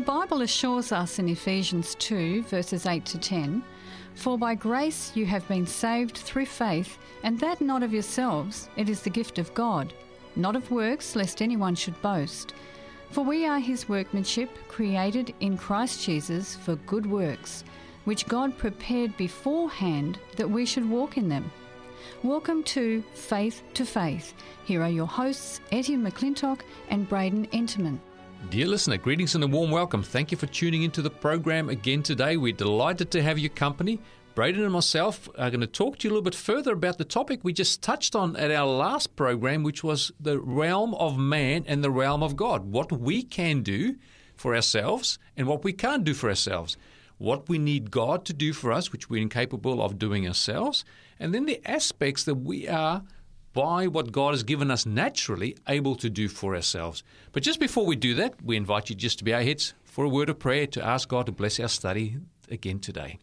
The Bible assures us in Ephesians 2, verses 8 to 10 For by grace you have been saved through faith, and that not of yourselves, it is the gift of God, not of works, lest anyone should boast. For we are his workmanship, created in Christ Jesus for good works, which God prepared beforehand that we should walk in them. Welcome to Faith to Faith. Here are your hosts, Etienne McClintock and Braden Enterman. Dear listener, greetings and a warm welcome. Thank you for tuning into the program again today. We're delighted to have your company. Braden and myself are going to talk to you a little bit further about the topic we just touched on at our last program, which was the realm of man and the realm of God. What we can do for ourselves and what we can't do for ourselves. What we need God to do for us, which we're incapable of doing ourselves. And then the aspects that we are by what God has given us naturally able to do for ourselves. But just before we do that, we invite you just to be our heads for a word of prayer to ask God to bless our study again today.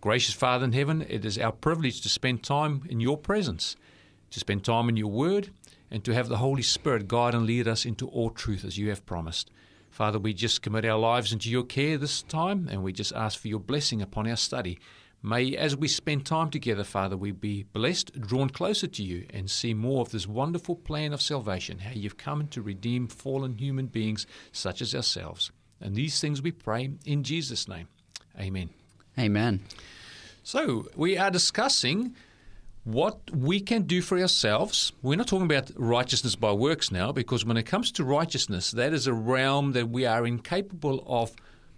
Gracious Father in heaven, it is our privilege to spend time in your presence, to spend time in your word, and to have the Holy Spirit guide and lead us into all truth as you have promised. Father, we just commit our lives into your care this time, and we just ask for your blessing upon our study. May, as we spend time together, Father, we be blessed, drawn closer to you, and see more of this wonderful plan of salvation, how you've come to redeem fallen human beings such as ourselves. And these things we pray in Jesus' name. Amen. Amen. So, we are discussing what we can do for ourselves. We're not talking about righteousness by works now, because when it comes to righteousness, that is a realm that we are incapable of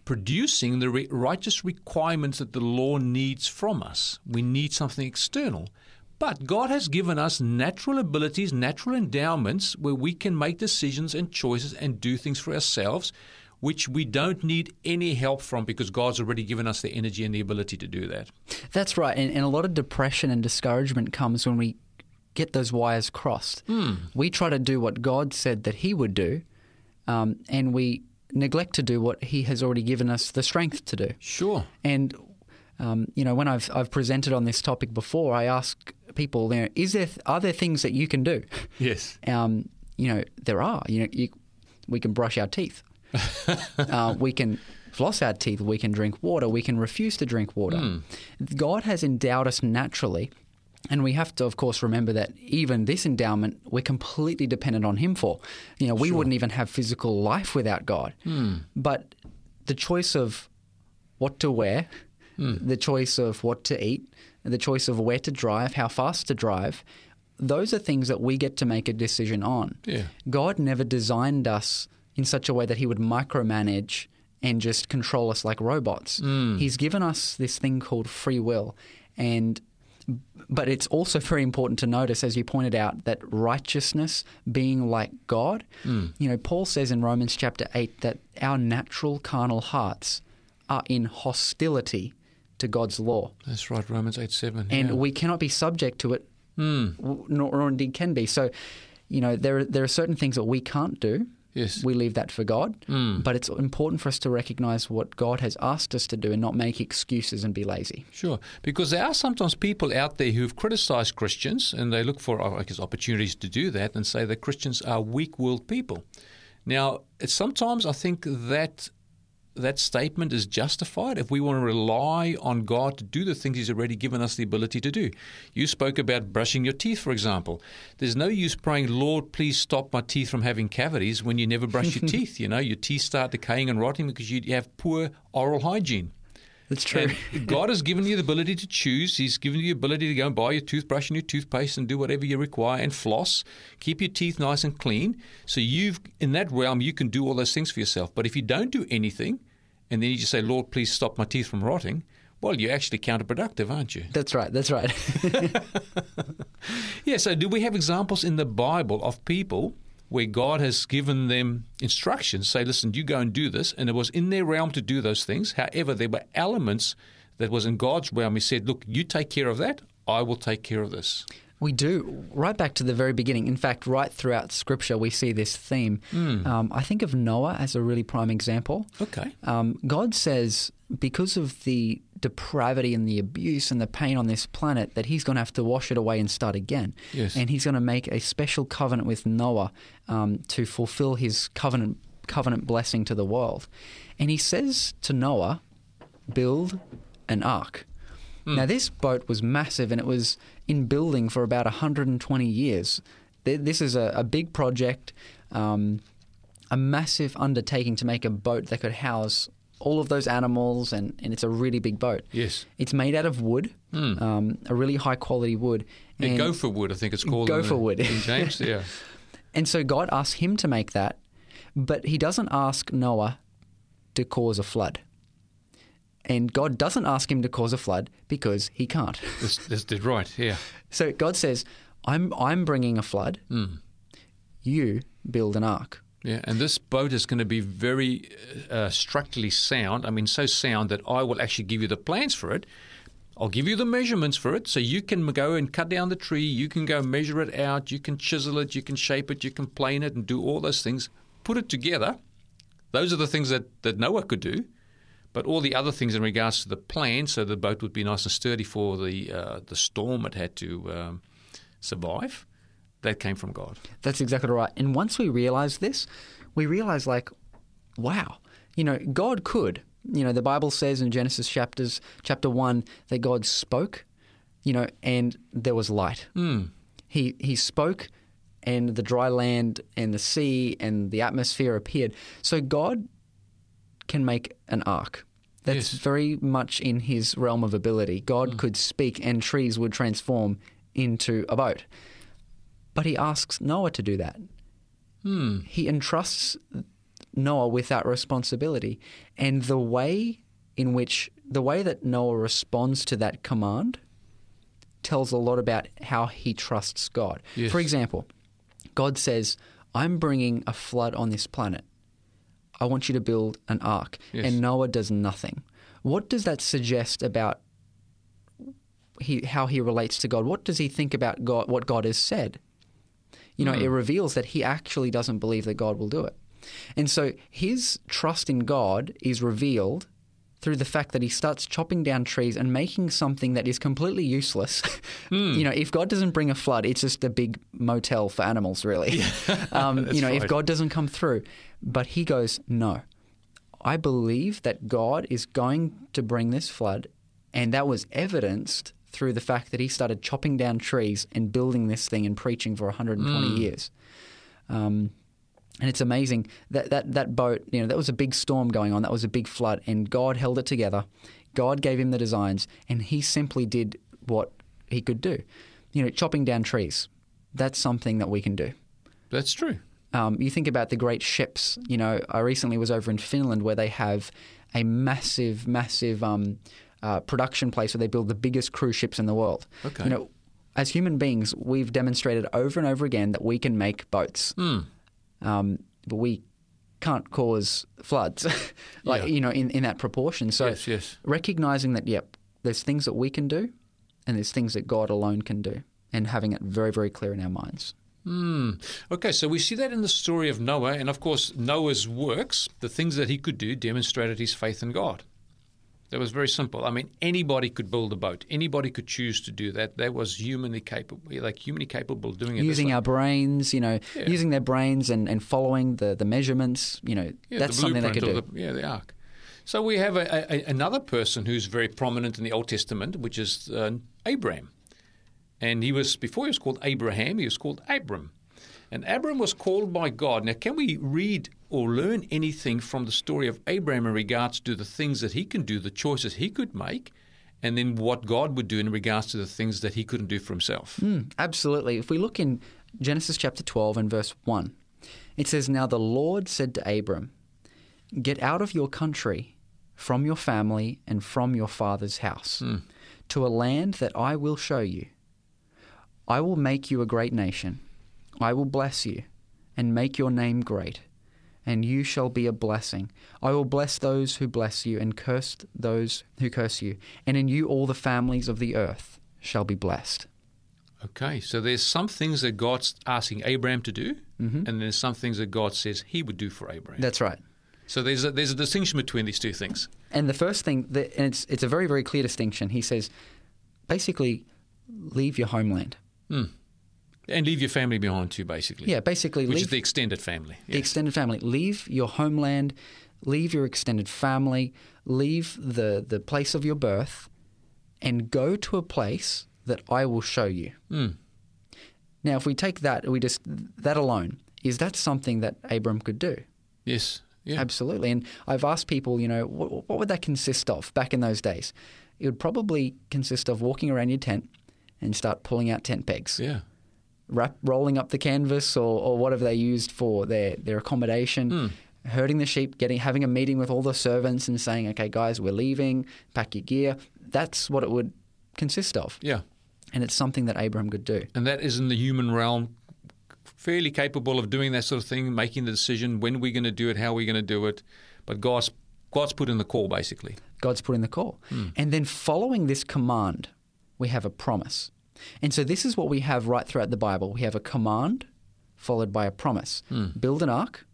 producing the re- righteous requirements that the law needs from us. We need something external. But God has given us natural abilities, natural endowments where we can make decisions and choices and do things for ourselves, which we don't need any help from because God's already given us the energy and the ability to do that. That's right. And, and a lot of depression and discouragement comes when we get those wires crossed. Mm. We try to do what God said that He would do, um, and we neglect to do what He has already given us the strength to do. Sure. And um, you know, when I've I've presented on this topic before, I ask people, you know, is there are there things that you can do? Yes. Um, you know, there are. You know, you, we can brush our teeth. uh, we can floss our teeth. We can drink water. We can refuse to drink water. Mm. God has endowed us naturally and we have to, of course, remember that even this endowment, we're completely dependent on Him for. You know, we Sure. wouldn't even have physical life without God. Hmm. But the choice of what to wear, hmm. the choice of what to eat, the choice of where to drive, how fast to drive, those are things that we get to make a decision on. Yeah. God never designed us in such a way that He would micromanage and just control us like robots. Hmm. He's given us this thing called free will. And but it's also very important to notice, as you pointed out, that righteousness, being like God, hmm. you know, Paul says in Romans chapter 8 that our natural carnal hearts are in hostility to God's law. That's right, Romans 8 7. And yeah. we cannot be subject to it, w- nor, nor indeed can be. So, you know, there, there are certain things that we can't do. Yes. We leave that for God. Mm. But it's important for us to recognize what God has asked us to do and not make excuses and be lazy. Sure, because there are sometimes people out there who've criticized Christians, and they look for, oh, I guess, opportunities to do that, and say that Christians are weak-willed people. Now, it's sometimes I think that that statement is justified if we want to rely on God to do the things He's already given us the ability to do. You spoke about brushing your teeth, for example. There's no use praying, Lord, please stop my teeth from having cavities when you never brush your teeth. You know, your teeth start decaying and rotting because you have poor oral hygiene. That's true. God has given you the ability to choose. He's given you the ability to go and buy your toothbrush and your toothpaste and do whatever you require and floss. Keep your teeth nice and clean. So you've in that realm you can do all those things for yourself. But if you don't do anything, and then you just say, "Lord, please stop my teeth from rotting," well, you're actually counterproductive, aren't you? That's right. That's right. Yeah. So do we have examples in the Bible of people? Where God has given them instructions, say, listen, you go and do this, and it was in their realm to do those things. However, there were elements that was in God's realm. He said, look, you take care of that, I will take care of this. We do. Right back to the very beginning. In fact, right throughout Scripture, we see this theme. Um, I think of Noah as a really prime example. Okay. Um, God says, because of the depravity and the abuse and the pain on this planet, that He's going to have to wash it away and start again. Yes. And He's going to make a special covenant with Noah um, to fulfill His covenant covenant blessing to the world. And he says to Noah, build an ark. Now, this boat was massive and it was in building for about 120 years. This is a, a big project, um, a massive undertaking to make a boat that could house all of those animals, and, and it's a really big boat. Yes. It's made out of wood, um, a really high quality wood. Yeah, And- gopher wood, I think it's called. Gopher wood. King James, yeah. And so God asks him to make that, but he doesn't ask Noah to cause a flood. And God doesn't ask him to cause a flood because he can't. That's, that's right, yeah. So God says, I'm, I'm bringing a flood. You build an ark. Yeah, and this boat is going to be very uh, structurally sound. I mean, so sound that I will actually give you the plans for it. I'll give you the measurements for it, so you can go and cut down the tree. You can go measure it out. You can chisel it. You can shape it. You can plane it, and do all those things. Put it together. Those are the things that, that Noah could do. But all the other things in regards to the plan, so the boat would be nice and sturdy for the uh, the storm it had to um, survive, that came from God. That's exactly right. And once we realize this, we realize, like, wow, you know, God could. You know, the Bible says in Genesis chapters chapter one that God spoke, you know, and there was light. He he spoke, and the dry land and the sea and the atmosphere appeared. So God can make an ark. That's Yes. very much in his realm of ability. God Hmm. could speak, and trees would transform into a boat. But he asks Noah to do that. Hmm. He entrusts Noah with that responsibility. And the way in which, the way that Noah responds to that command tells a lot about how he trusts God. Yes. For example, God says, I'm bringing a flood on this planet. I want you to build an ark. Yes. And Noah does nothing. What does that suggest about he, how he relates to God? What does he think about God, what God has said? You know, it reveals that he actually doesn't believe that God will do it. And so his trust in God is revealed through the fact that he starts chopping down trees and making something that is completely useless. you know, if God doesn't bring a flood, it's just a big motel for animals, really. um, you know, if. God doesn't come through. But he goes, no, I believe that God is going to bring this flood, and that was evidenced through the fact that he started chopping down trees and building this thing and preaching for 120 years. Um, and it's amazing that, that that boat, you know, that was a big storm going on. That was a big flood, and God held it together. God gave him the designs, and he simply did what he could do. You know, chopping down trees. That's something that we can do. That's true. Um, you think about the great ships. You know, I recently was over in Finland where they have a massive, massive um, uh, production place where they build the biggest cruise ships in the world. Okay. You know, as human beings, we've demonstrated over and over again that we can make boats, um, but we can't cause floods, like Yeah. you know, in, in that proportion. So yes, yes. recognizing that, yep, there's things that we can do, and there's things that God alone can do, and having it very, very clear in our minds. Hmm. Okay, so we see that in the story of Noah, and of course, Noah's works, the things that he could do, demonstrated his faith in God. That was very simple. I mean, anybody could build a boat. Anybody could choose to do that. That was humanly capable, like humanly capable of doing it. using our brains, you know, Yeah. using their brains and, and following the, the measurements, you know, Yeah, that's the something they could do. The, yeah, the ark. So we have a, a, another person who's very prominent in the Old Testament, which is uh, Abraham. And he was, before he was called Abraham, he was called Abram. And Abram was called by God. Now, can we read or learn anything from the story of Abraham in regards to the things that he can do, the choices he could make, and then what God would do in regards to the things that he couldn't do for himself? Mm, absolutely. If we look in Genesis chapter 12 and verse 1, it says, Now the Lord said to Abram, Get out of your country, from your family, and from your father's house, to a land that I will show you. I will make you a great nation. I will bless you and make your name great, and you shall be a blessing. I will bless those who bless you and curse those who curse you, and in you all the families of the earth shall be blessed. Okay, so there's some things that God's asking Abraham to do, Mm-hmm. and there's some things that God says he would do for Abraham. That's right. So there's a, there's a distinction between these two things. And the first thing, that, and it's it's a very very clear distinction. He says, basically, leave your homeland, Hmm. And leave your family behind too, basically. Yeah, basically Which leave is the extended family. the extended family. Leave your homeland, leave your extended family, leave the, the place of your birth, and go to a place that I will show you. Mm. Now, if we take that, we just that alone is that something that Abram could do? Yes. Yeah. Absolutely. And I've asked people, you know, what, what would that consist of back in those days? It would probably consist of walking around your tent and start pulling out tent pegs, Yeah. Wrap, rolling up the canvas or, or whatever they used for their, their accommodation, hmm. herding the sheep, getting having a meeting with all the servants and saying, okay, guys, we're leaving, pack your gear. That's what it would consist of. Yeah. And it's something that Abraham could do. And that is in the human realm, fairly capable of doing that sort of thing, making the decision when we're going to do it, how we're going to do it. But God's God's put in the call, basically. God's put in the call. Hmm. And then following this command, we have a promise. And so this is what we have right throughout the Bible. We have a command followed by a promise. Hmm. Build an ark.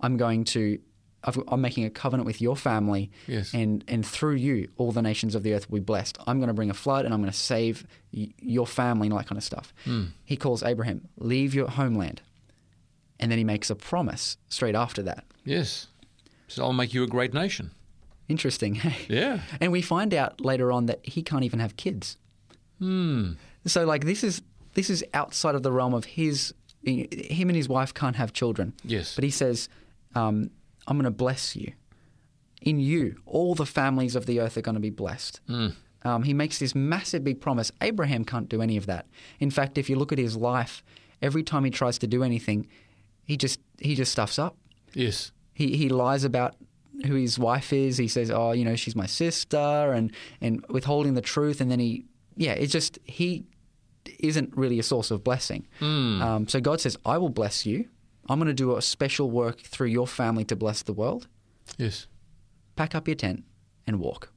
I'm going to I've, I'm making a covenant with your family, Yes. and and through you, all the nations of the earth will be blessed. I'm going to bring a flood, and I'm going to save y- your family, and all that kind of stuff. Hmm. He calls Abraham, leave your homeland, and then he makes a promise straight after that. Yes. So I'll make you a great nation. Interesting? Yeah. And we find out later on that he can't even have kids. Hmm. So like this is this is outside of the realm of his him and his wife can't have children. Yes. But he says, um, I'm going to bless you. In you, all the families of the earth are going to be blessed. Um, he makes this massive big promise. Abraham can't do any of that. In fact, if you look at his life, every time he tries to do anything, he just he just stuffs up. Yes. He he lies about who his wife is. He says, "Oh, you know, she's my sister," and and withholding the truth. And then he, yeah, it's just he isn't really a source of blessing. Um, so God says, "I will bless you. I'm going to do a special work through your family to bless the world. Yes. Pack up your tent and walk."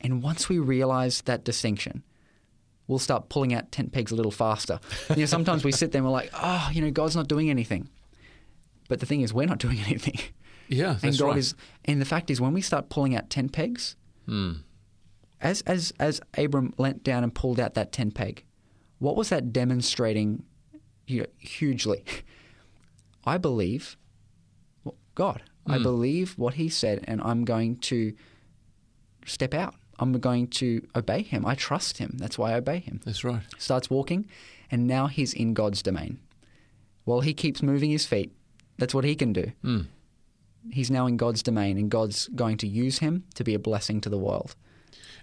And once we realize that distinction, we'll start pulling out tent pegs a little faster. You know, sometimes we sit there and we're like, "Oh, you know, God's not doing anything." But the thing is, we're not doing anything. Yeah. That's and God right. is, and the fact is, when we start pulling out tent pegs, Hmm. As as as Abram leant down and pulled out that tent peg, what was that demonstrating? You know, hugely, I believe God. I Hmm. believe what He said, and I'm going to step out. I'm going to obey Him. I trust Him. That's why I obey Him That's right. starts walking, and now he's in God's domain. While he keeps moving his feet, that's what he can do. Mm. He's now in God's domain, and God's going to use him to be a blessing to the world.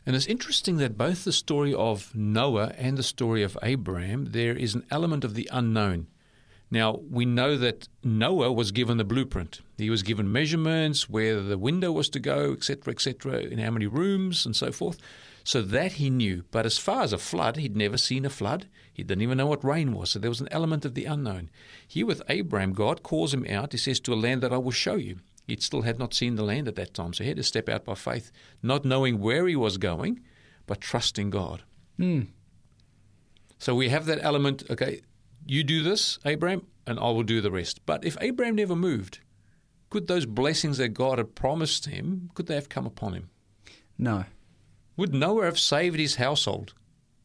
And it's interesting that both the story of Noah and the story of Abraham, there is an element of the unknown. Now, we know that Noah was given the blueprint. He was given measurements, where the window was to go, etc., etc., in how many rooms and so forth. So that he knew. But as far as a flood, he'd never seen a flood. He didn't even know what rain was. So there was an element of the unknown. Here with Abraham, God calls him out. He says, To a land that I will show you. He still had not seen the land at that time. So he had to step out by faith, not knowing where he was going, but trusting God. So we have that element, okay, you do this, Abraham, and I will do the rest. But if Abraham never moved, could those blessings that God had promised him, could they have come upon him? No. Would Noah have saved his household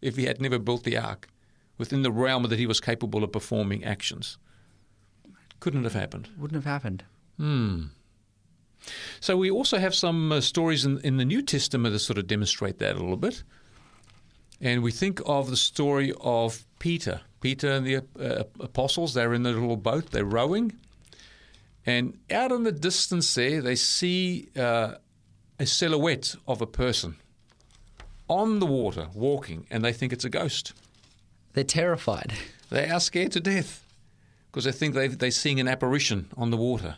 if he had never built the ark within the realm that he was capable of performing actions? Couldn't have happened. Wouldn't have happened. Hmm. So we also have some uh, stories in, in the New Testament that sort of demonstrate that a little bit. And we think of the story of Peter. Peter and the uh, apostles, they're in the little boat, they're rowing. And out in the distance there, they see uh, a silhouette of a person on the water walking, and they think it's a ghost. They're terrified. They are scared to death because they think they they're seeing an apparition on the water.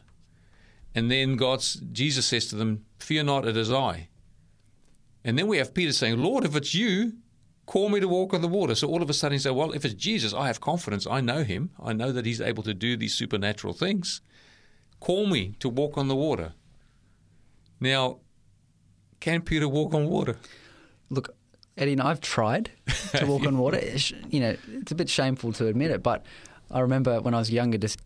And then God's Jesus says to them, "Fear not, it is I." And then we have Peter saying, "Lord, if it's you, call me to walk on the water." So all of a sudden he said, "Well, if it's Jesus, I have confidence. I know him. I know that he's able to do these supernatural things. Call me to walk on the water." Now, can Peter walk on water? Look, Eddie and I've tried to walk on water. It's, You know, it's a bit shameful to admit it, but I remember when I was younger just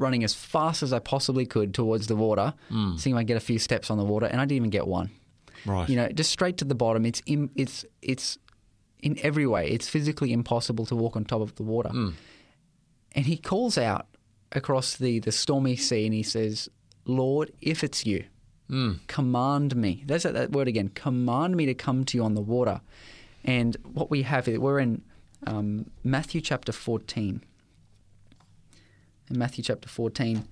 running as fast as I possibly could towards the water, hmm. seeing if I get a few steps on the water, and I didn't even get one. Right. You know, just straight to the bottom. It's im- it's it's in every way. It's physically impossible to walk on top of the water. Hmm. And he calls out across the, the stormy sea and he says, Lord, if it's you, hmm. command me. That's that, that word again. Command me to come to you on the water. And what we have, we're in um, Matthew chapter 14. In Matthew chapter 14,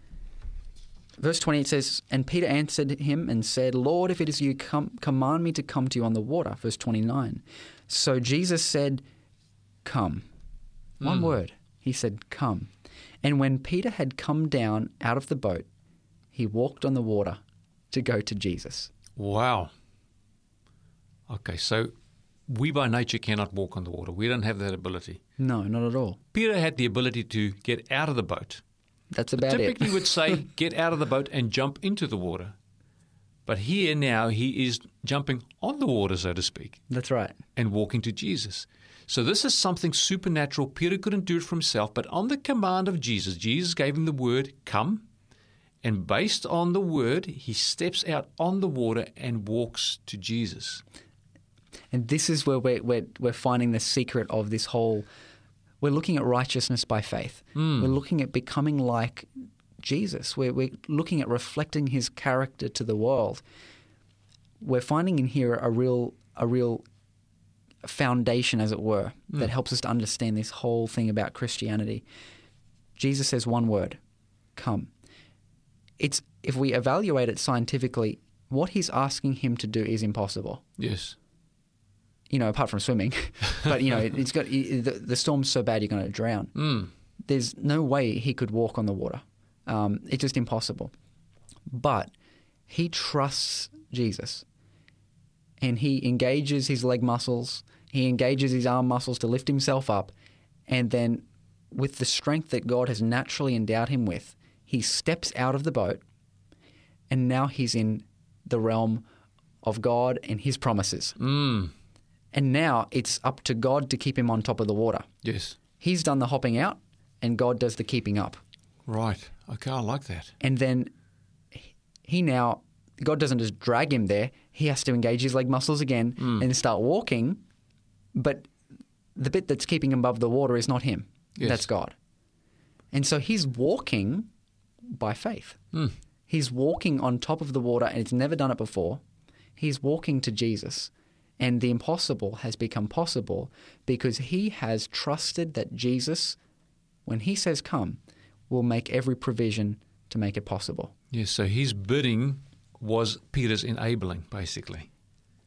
verse 20, it says, And Peter answered him and said, Lord, if it is you, come, command me to come to you on the water. Verse 29. So Jesus said, Come. One hmm. word. He said, Come. And when Peter had come down out of the boat, he walked on the water to go to Jesus. Wow. Okay, so we by nature cannot walk on the water. We don't have that ability. No, not at all. Peter had the ability to get out of the boat. That's about Typically it. would say get out of the boat and jump into the water. But here now he is jumping on the water, so to speak, That's right. and walking to Jesus. So this is something supernatural. Peter couldn't do it for himself, but on the command of Jesus, Jesus gave him the word, come. And based on the word, he steps out on the water and walks to Jesus. And this is where we're, we're, we're finding the secret of this whole. We're looking at righteousness by faith. Hmm. We're looking at becoming like Jesus. We're, we're looking at reflecting his character to the world. We're finding in here a real, a real foundation, as it were, hmm. that helps us to understand this whole thing about Christianity. Jesus says one word come. It's, if we evaluate it scientifically, what he's asking him to do is impossible Yes. You know, apart from swimming. but you know, it's got the, the storm's so bad you're going to drown. Mm. There's no way he could walk on the water. Um, it's just impossible. But he trusts Jesus, and he engages his leg muscles. He engages his arm muscles to lift himself up, and then, with the strength that God has naturally endowed him with, he steps out of the boat, and now he's in the realm of God and His promises. Mm. And now it's up to God to keep him on top of the water. Yes. He's done the hopping out, and God does the keeping up. Right. Okay, I like that. And then he now, God doesn't just drag him there, he has to engage his leg muscles again hmm. and start walking. But the bit that's keeping him above the water is not him, Yes. that's God. And so he's walking by faith. Hmm. He's walking on top of the water, and he's never done it before. He's walking to Jesus. And the impossible has become possible because he has trusted that Jesus, when he says come, will make every provision to make it possible. Yes, so his bidding was Peter's enabling, basically.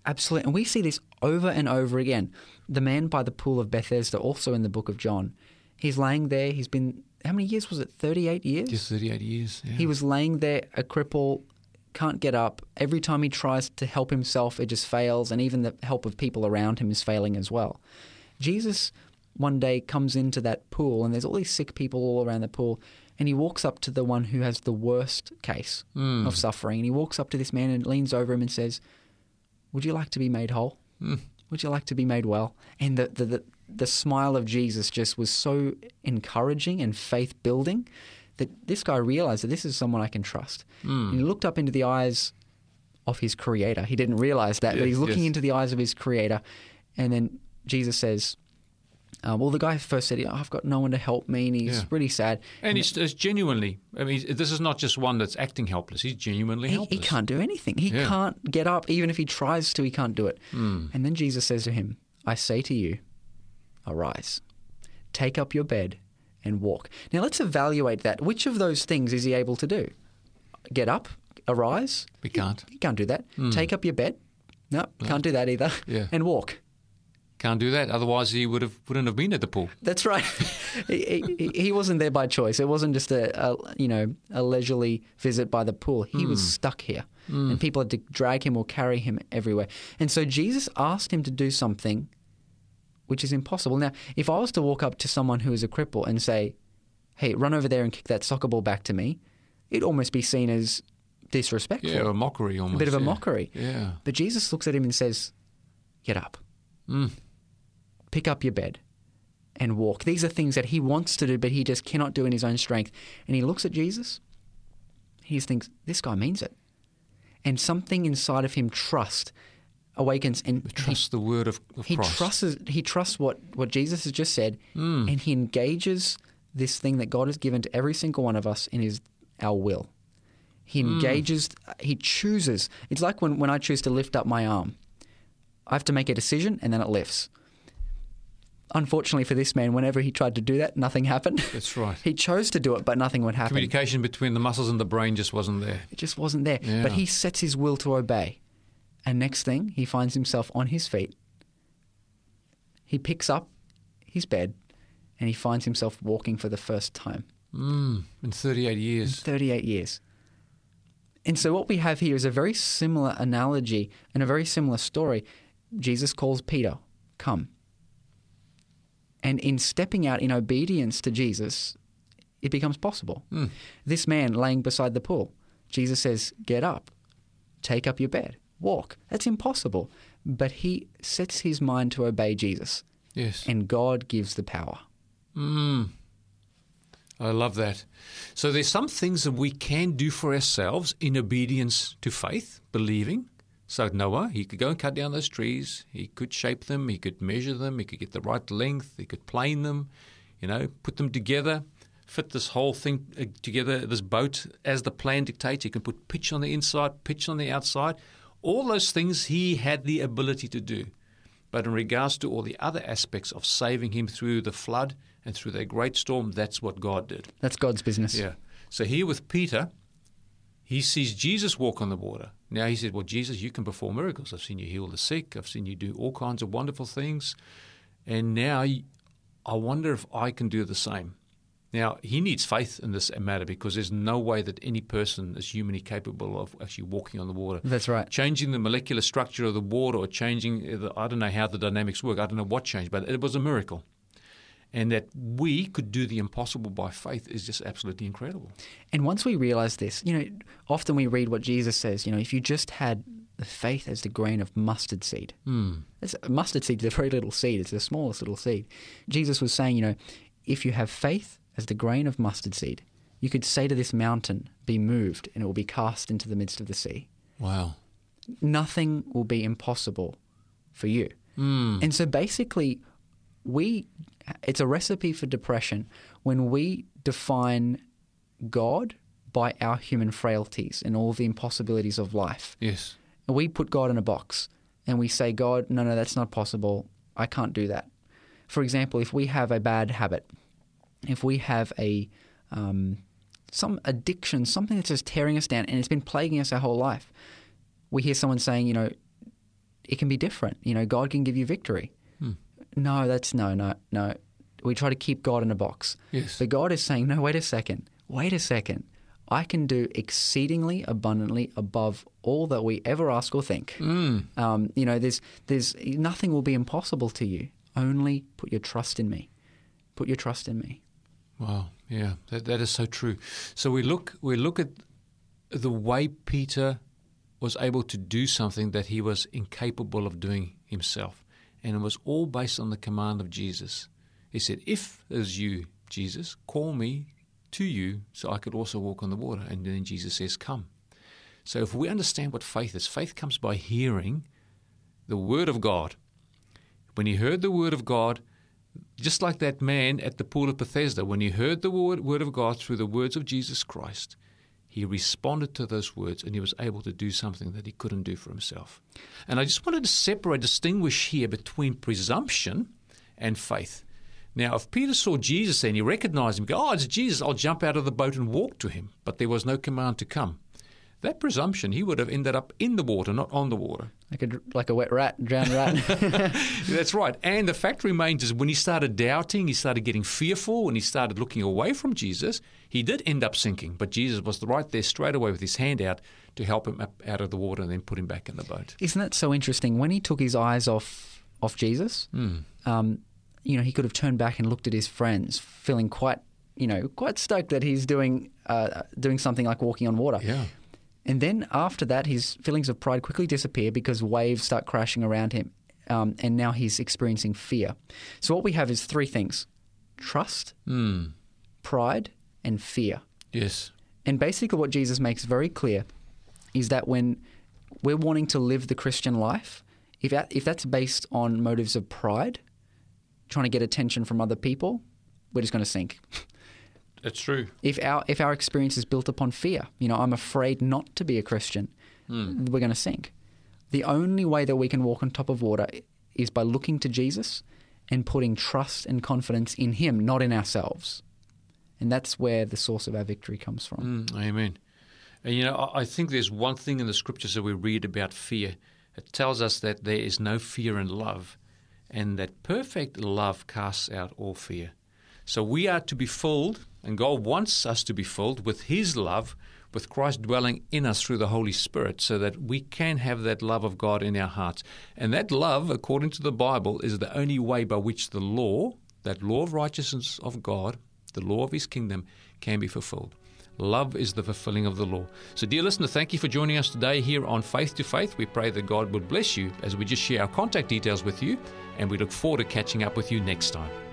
Absolutely. And we see this over and over again. The man by the pool of Bethesda, also in the book of John, he's laying there. He's been, how many years was it? 38 years? Just 38 years. Yeah. He was laying there, a cripple, can't get up. Every time he tries to help himself, it just fails. And even the help of people around him is failing as well. Jesus one day comes into that pool, and there's all these sick people all around the pool. And he walks up to the one who has the worst case hmm. of suffering. And he walks up to this man and leans over him and says, Would you like to be made whole? Hmm. Would you like to be made well? And the, the, the, the smile of Jesus just was so encouraging and faith building that this guy realized that this is someone I can trust. And he looked up into the eyes of his creator. He didn't realize that, but he's looking yes. into the eyes of his creator. And then Jesus says, uh, well, the guy first said, I've got no one to help me, and he's Yeah. really sad. and he's, it's genuinely, I mean, this is not just one that's acting helpless. He's genuinely He, helpless. he can't do anything. He Yeah. can't get up. Even if he tries to, he can't do it. Hmm. And then Jesus says to him, I say to you, arise, take up your bed and walk. Now let's evaluate that. Which of those things is he able to do? Get up, arise? We can't. He can't do that. Take up your bed? No, can't do that either. Hmm. Yeah. And walk. Can't do that. Otherwise, he would have wouldn't have been at the pool. That's right. he, he, he wasn't there by choice. It wasn't just a, a you know a leisurely visit by the pool. He was stuck here, and people had to drag him or carry him everywhere. And so Jesus asked him to do something which is impossible. Now, if I was to walk up to someone who is a cripple and say, "Hey, run over there and kick that soccer ball back to me," it'd almost be seen as disrespectful, Yeah, a mockery almost. a bit of a mockery. Yeah. But Jesus looks at him and says, Get up. Hmm. Pick up your bed and walk. These are things that he wants to do, but he just cannot do in his own strength. And he looks at Jesus. He just thinks, This guy means it. And something inside of him trust awakens and he, Trust the word of, of he Christ. trusts he trusts what, what Jesus has just said, Hmm. and he engages this thing that God has given to every single one of us in his our will. He Hmm. engages. He chooses. It's like when when I choose to lift up my arm, I have to make a decision, and then it lifts. Unfortunately for this man, whenever he tried to do that, nothing happened. That's right. he chose to do it, but nothing would happen. Communication between the muscles and the brain just wasn't there. It just wasn't there. Yeah. But he sets his will to obey. And next thing, he finds himself on his feet. He picks up his bed and he finds himself walking for the first time Mm, in 38 years. in years. 38 years. And so, what we have here is a very similar analogy and a very similar story. Jesus calls Peter, Come. And in stepping out in obedience to Jesus, it becomes possible. Mm. This man laying beside the pool, Jesus says, Get up, take up your bed, walk. That's impossible. But he sets his mind to obey Jesus, Yes. and God gives the power. Mm. I love that. So there's some things that we can do for ourselves in obedience to faith, believing. So Noah, he could go and cut down those trees. He could shape them. He could measure them. He could get the right length. He could plane them. You know, put them together, fit this whole thing uh, together. This boat, as the plan dictates, he can put pitch on the inside, pitch on the outside. All those things he had the ability to do. But in regards to all the other aspects of saving him through the flood and through that great storm, that's what God did. That's God's business. Yeah. So here with Peter, he sees Jesus walk on the water. Now he said, Well, Jesus, you can perform miracles. I've seen you heal the sick. I've seen you do all kinds of wonderful things. And now I wonder if I can do the same. Now, he needs faith in this matter because there's no way that any person is humanly capable of actually walking on the water. That's right. Changing the molecular structure of the water or changing, the, I don't know how the dynamics work. I don't know what changed, but it was a miracle. And that we could do the impossible by faith is just absolutely incredible. And once we realize this, you know, often we read what Jesus says, you know, if you just had the faith as the grain of mustard seed. Mm. Mustard seed is a very little seed, it's the smallest little seed. Jesus was saying, you know, if you have faith as the grain of mustard seed, you could say to this mountain, be moved, and it will be cast into the midst of the sea. Wow. Nothing will be impossible for you. Mm. And so basically, we it's a recipe for depression when we define God by our human frailties and all the impossibilities of life. Yes. We put God in a box and we say, God, no, no, that's not possible. I can't do that. For example, if we have a bad habit, if we have a um, some addiction, something that's just tearing us down and it's been plaguing us our whole life, we hear someone saying, you know, it can be different. You know, God can give you victory. Hmm. No, that's no, no, no. We try to keep God in a box. Yes. But God is saying, no, wait a second. Wait a second. I can do exceedingly abundantly above all that we ever ask or think. Mm. Um, you know, there's, there's nothing will be impossible to you. Only put your trust in me. Put your trust in me. Wow. Yeah, that, that is so true. So we look we look at the way Peter was able to do something that he was incapable of doing himself, and it was all based on the command of Jesus. He said, "If is you, Jesus, call me to you, so I could also walk on the water." And then Jesus says, "Come." So if we understand what faith is, faith comes by hearing the word of God. When he heard the word of God, just like that man at the pool of Bethesda, when he heard the word, word of God through the words of Jesus Christ, he responded to those words and he was able to do something that he couldn't do for himself. And I just wanted to separate, distinguish here between presumption and faith. Now, if Peter saw Jesus and he recognized him, go, oh, it's Jesus, I'll jump out of the boat and walk to him. But there was no command to come. That presumption, he would have ended up in the water, not on the water. Like a, like a wet rat, drowned rat. That's right. And the fact remains is when he started doubting, he started getting fearful, and he started looking away from Jesus, he did end up sinking. But Jesus was right there straight away with his hand out to help him up out of the water and then put him back in the boat. Isn't that so interesting? When he took his eyes off off Jesus, Mm. um, you know, he could have turned back and looked at his friends, feeling quite, you know, quite stoked that he's doing uh, doing something like walking on water. Yeah. And then after that, his feelings of pride quickly disappear because waves start crashing around him, um, and now he's experiencing fear. So what we have is three things: trust, Mm. pride, and fear. Yes. And basically, what Jesus makes very clear is that when we're wanting to live the Christian life, If that, if that's based on motives of pride, trying to get attention from other people, we're just going to sink. It's true. If our if our experience is built upon fear, you know, I'm afraid not to be a Christian, we're going to sink. The only way that we can walk on top of water is by looking to Jesus and putting trust and confidence in Him, not in ourselves. And that's where the source of our victory comes from. Mm, amen. And you know, I think there's one thing in the scriptures that we read about fear. It tells us that there is no fear in love, and that perfect love casts out all fear. So we are to be filled, and God wants us to be filled with His love, with Christ dwelling in us through the Holy Spirit, so that we can have that love of God in our hearts. And that love, according to the Bible, is the only way by which the law, that law of righteousness of God, the law of His kingdom, can be fulfilled. Love is the fulfilling of the law. So, dear listener, thank you for joining us today here on Faith to Faith. We pray that God would bless you as we just share our contact details with you, and we look forward to catching up with you next time.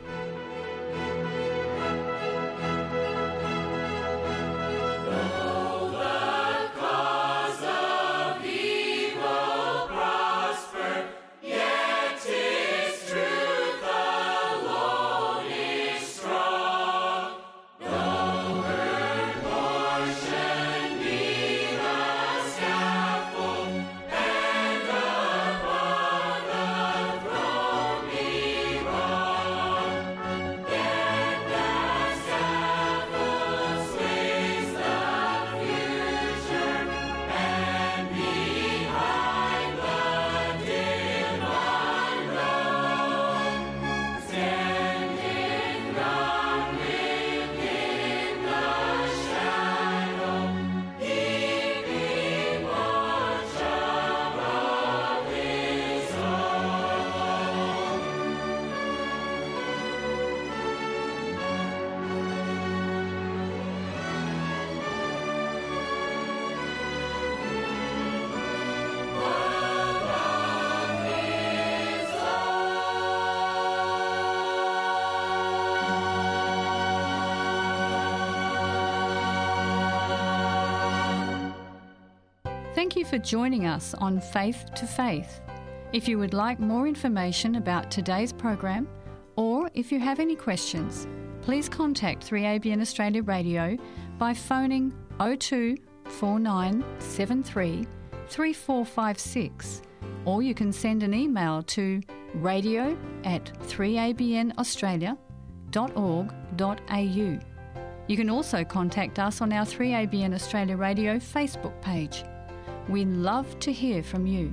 For joining us on Faith to Faith. If you would like more information about today's program, or if you have any questions, please contact 3ABN Australia Radio by phoning 02 4973 3456, or you can send an email to radio at 3abnaustralia.org.au. You can also contact us on our 3ABN Australia Radio Facebook page. We'd love to hear from you.